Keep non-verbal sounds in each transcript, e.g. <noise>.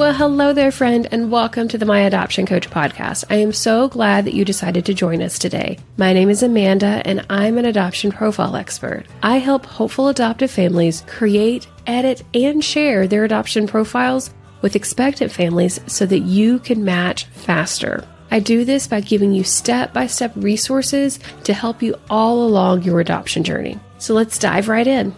Well, hello there, friend, and welcome to the My Adoption Coach podcast. I am so glad that you decided to join us today. My name is Amanda, and I'm an adoption profile expert. I help hopeful adoptive families create, edit, and share their adoption profiles with expectant families so that you can match faster. I do this by giving you step by step resources to help you all along your adoption journey. So let's dive right in.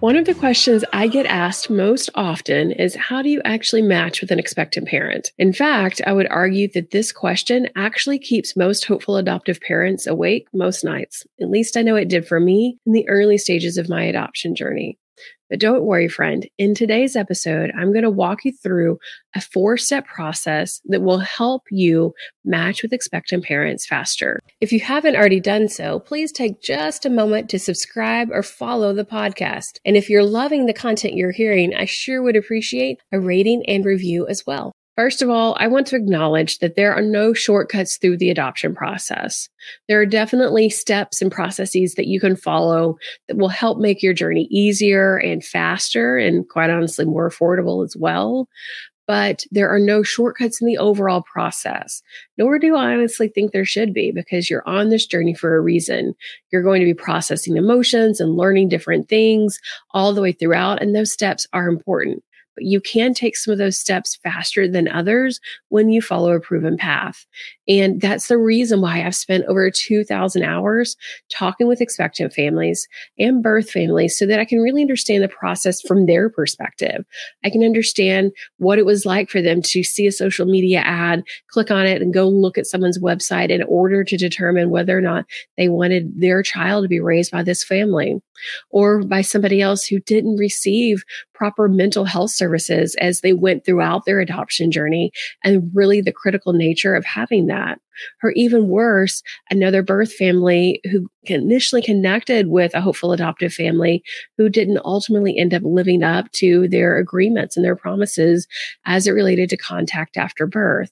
One of the questions I get asked most often is how do you actually match with an expectant parent? In fact, I would argue that this question actually keeps most hopeful adoptive parents awake most nights. At least I know it did for me in the early stages of my adoption journey. But don't worry, friend. In today's episode, I'm going to walk you through a four step process that will help you match with expectant parents faster. If you haven't already done so, please take just a moment to subscribe or follow the podcast. And if you're loving the content you're hearing, I sure would appreciate a rating and review as well. First of all, I want to acknowledge that there are no shortcuts through the adoption process. There are definitely steps and processes that you can follow that will help make your journey easier and faster and quite honestly more affordable as well. But there are no shortcuts in the overall process, nor do I honestly think there should be because you're on this journey for a reason. You're going to be processing emotions and learning different things all the way throughout, and those steps are important but you can take some of those steps faster than others when you follow a proven path. And that's the reason why I've spent over 2000 hours talking with expectant families and birth families so that I can really understand the process from their perspective. I can understand what it was like for them to see a social media ad, click on it and go look at someone's website in order to determine whether or not they wanted their child to be raised by this family or by somebody else who didn't receive proper mental health services as they went throughout their adoption journey and really the critical nature of having that. Or even worse, another birth family who initially connected with a hopeful adoptive family who didn't ultimately end up living up to their agreements and their promises as it related to contact after birth.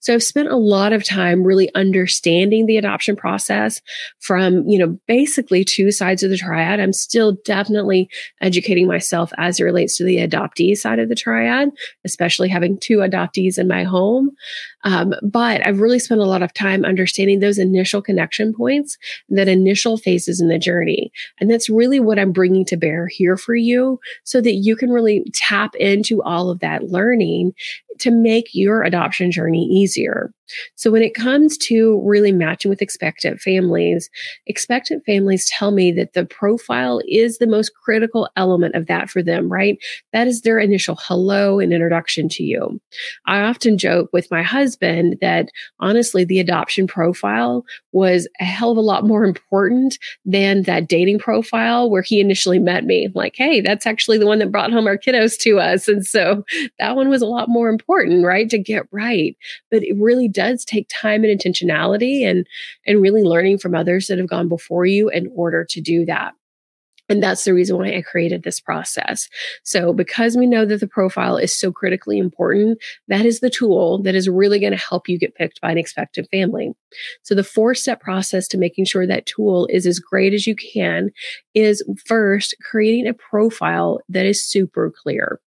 So I've spent a lot of time really understanding the adoption process from, you know, basically two sides of the triad. I'm still definitely educating myself as it relates to the adoptee side of the triad, especially having two adoptees in my home. Um, but I've really spent a lot of time understanding those initial connection points, that initial phases in the journey. And that's really what I'm bringing to bear here for you so that you can really tap into all of that learning to make your adoption journey easier. So when it comes to really matching with expectant families, expectant families tell me that the profile is the most critical element of that for them, right? That is their initial hello and introduction to you. I often joke with my husband that honestly, the adoption profile was a hell of a lot more important than that dating profile where he initially met me. Like, hey, that's actually the one that brought home our kiddos to us. And so that one was a lot more important, right? To get right. But it really does take time and intentionality and and really learning from others that have gone before you in order to do that. And that's the reason why I created this process. So because we know that the profile is so critically important, that is the tool that is really going to help you get picked by an expectant family. So the four step process to making sure that tool is as great as you can is first creating a profile that is super clear.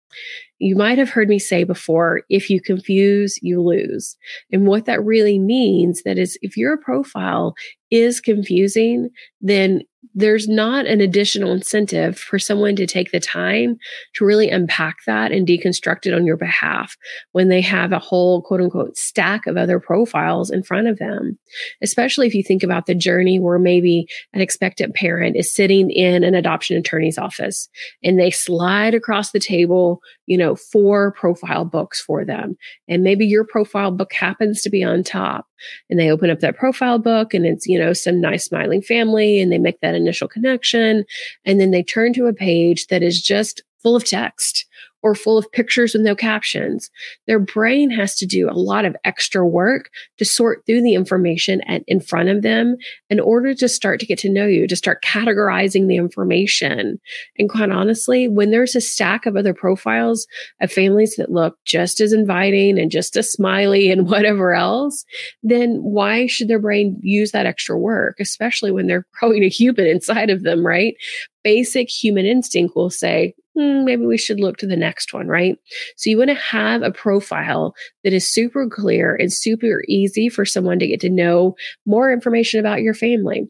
You might have heard me say before, if you confuse, you lose. And what that really means that is if your profile is confusing, then there's not an additional incentive for someone to take the time to really unpack that and deconstruct it on your behalf when they have a whole quote unquote stack of other profiles in front of them. Especially if you think about the journey where maybe an expectant parent is sitting in an adoption attorney's office and they slide across the table, you know, four profile books for them. And maybe your profile book happens to be on top and they open up that profile book and it's, you know, some nice smiling family and they make that initial connection. And then they turn to a page that is just full of text or full of pictures with no captions. Their brain has to do a lot of extra work to sort through the information at, in front of them in order to start to get to know you, to start categorizing the information. And quite honestly, when there's a stack of other profiles of families that look just as inviting and just as smiley and <laughs> whatever else, then why should their brain use that extra work, especially when they're <laughs> growing a human inside of them, right? Basic human instinct will say, hmm, maybe we should look to the next one, right? So you want to have a profile that is super clear and super easy for someone to get to know more information about your family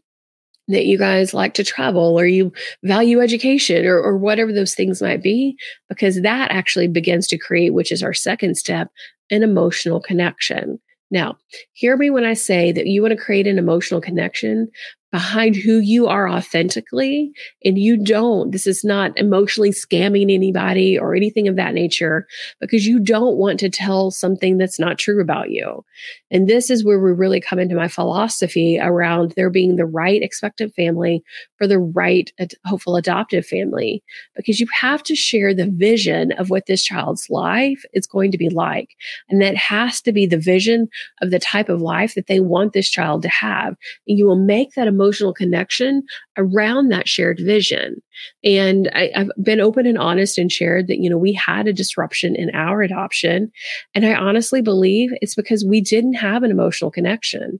that you guys like to travel or you value education or, or whatever those things might be, because that actually begins to create, which is our second step, an emotional connection. Now, hear me when I say that you want to create an emotional connection behind who you are authentically and you don't this is not emotionally scamming anybody or anything of that nature because you don't want to tell something that's not true about you. And this is where we really come into my philosophy around there being the right expectant family for the right hopeful adoptive family because you have to share the vision of what this child's life is going to be like. And that has to be the vision of the type of life that they want this child to have. And you will make that emotional connection around that shared vision. And I, have been open and honest and shared that, you know, we had a disruption in our adoption. And I honestly believe it's because we didn't have an emotional connection.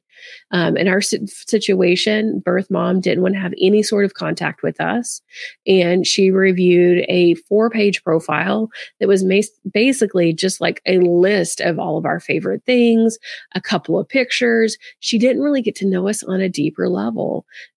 Um, in our situation, birth mom didn't want to have any sort of contact with us. And she reviewed a four page profile that was basically just like a list of all of our favorite things, a couple of pictures. She didn't really get to know us on a deeper level.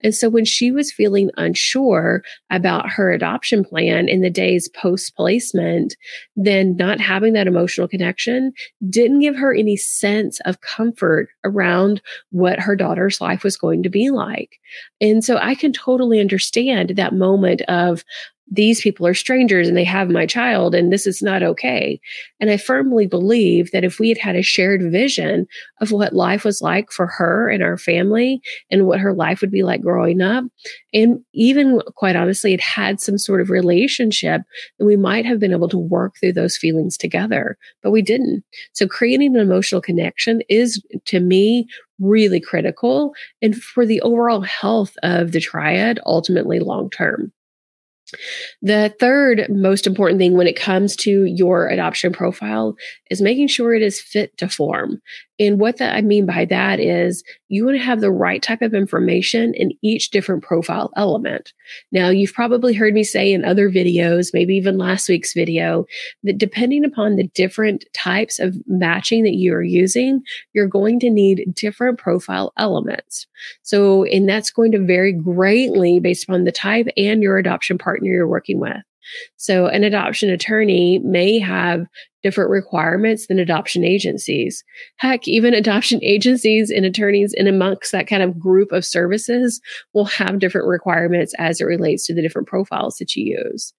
And so when she was feeling unsure about her adoption plan in the days post placement, then not having that emotional connection didn't give her any sense of comfort around what her daughter's life was going to be like. And so I can totally understand that moment of, these people are strangers and they have my child and this is not okay. And I firmly believe that if we had had a shared vision of what life was like for her and our family and what her life would be like growing up, and even quite honestly, it had some sort of relationship, then we might have been able to work through those feelings together, but we didn't. So creating an emotional connection is to me really critical and for the overall health of the triad, ultimately long term. The third most important thing when it comes to your adoption profile is making sure it is fit to form. And what that I mean by that is you want to have the right type of information in each different profile element. Now, you've probably heard me say in other videos, maybe even last week's video, that depending upon the different types of matching that you are using, you're going to need different profile elements. So, and that's going to vary greatly based upon the type and your adoption partner you're working with. So, an adoption attorney may have different requirements than adoption agencies. Heck, even <laughs> adoption agencies and attorneys in amongst that kind of group of services will have different requirements as it relates to the different profiles that you use.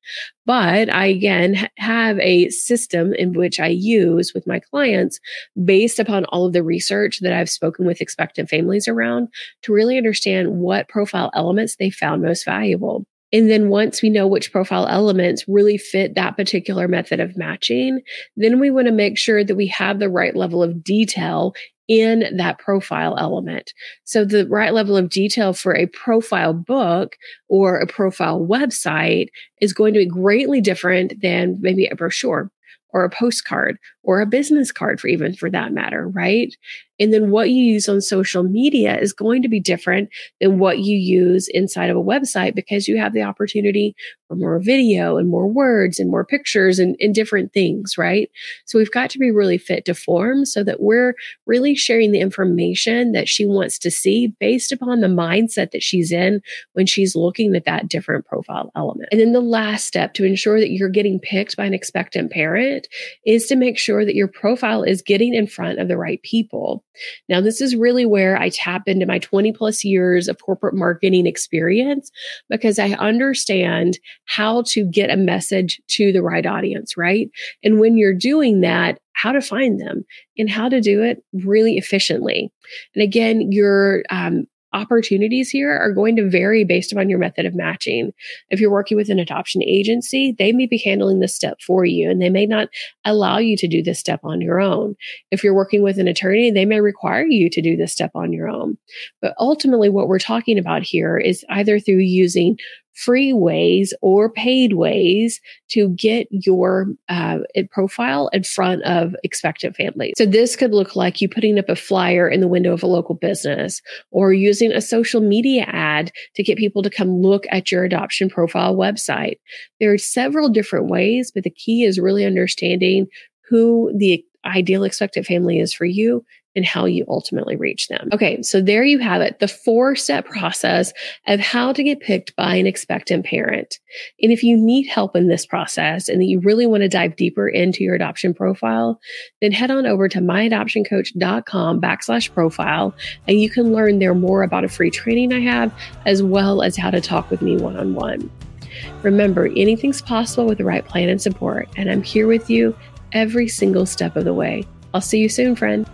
But I again have a system in which I use with my clients based upon all of the research that I've spoken with expectant families around to really understand what profile elements they found most valuable. And then once we know which profile elements really fit that particular method of matching, then we want to make sure that we have the right level of detail in that profile element. So the right level of detail for a profile book or a profile website is going to be greatly different than maybe a brochure or a postcard or a business card for even for that matter, right? And then what you use on social media is going to be different than what you use inside of a website because you have the opportunity for more video and more words and more pictures and, and different things, right? So we've got to be really fit to form so that we're really sharing the information that she wants to see based upon the mindset that she's in when she's looking at that different profile element. And then the last step to ensure that you're getting picked by an expectant parent is to make sure sure that your profile is getting in front of the right people. Now, this is really where I tap into my 20 plus years of corporate marketing experience because I understand how to get a message to the right audience, right? And when you're doing that, how to find them and how to do it really efficiently. And again, your um, opportunities here are going to vary based upon your method of matching. If you're working with an adoption agency, they may be handling this step for you and they may not allow you to do this step on your own. If you're working with an attorney, they may require you to do this step on your own. But ultimately, what we're talking about here is either through using free ways or paid ways to get your uh, profile in front of expectant families. So this could look like you putting up a flyer in the window of a local business or using a social media ad to get people to come look at your adoption profile website. There are several different ways, but the key is really understanding who the ideal expectant family is for you and how you ultimately reach them. Okay, so there you have it the four step process of how to get picked by an expectant parent. And if you need help in this process and that you really want to dive deeper into your adoption profile, then head on over to myadoptioncoach.com backslash profile and you can learn there more about a free training I have as well as how to talk with me one on one. Remember, anything's possible with the right plan and support, and I'm here with you every single step of the way. I'll see you soon, friend.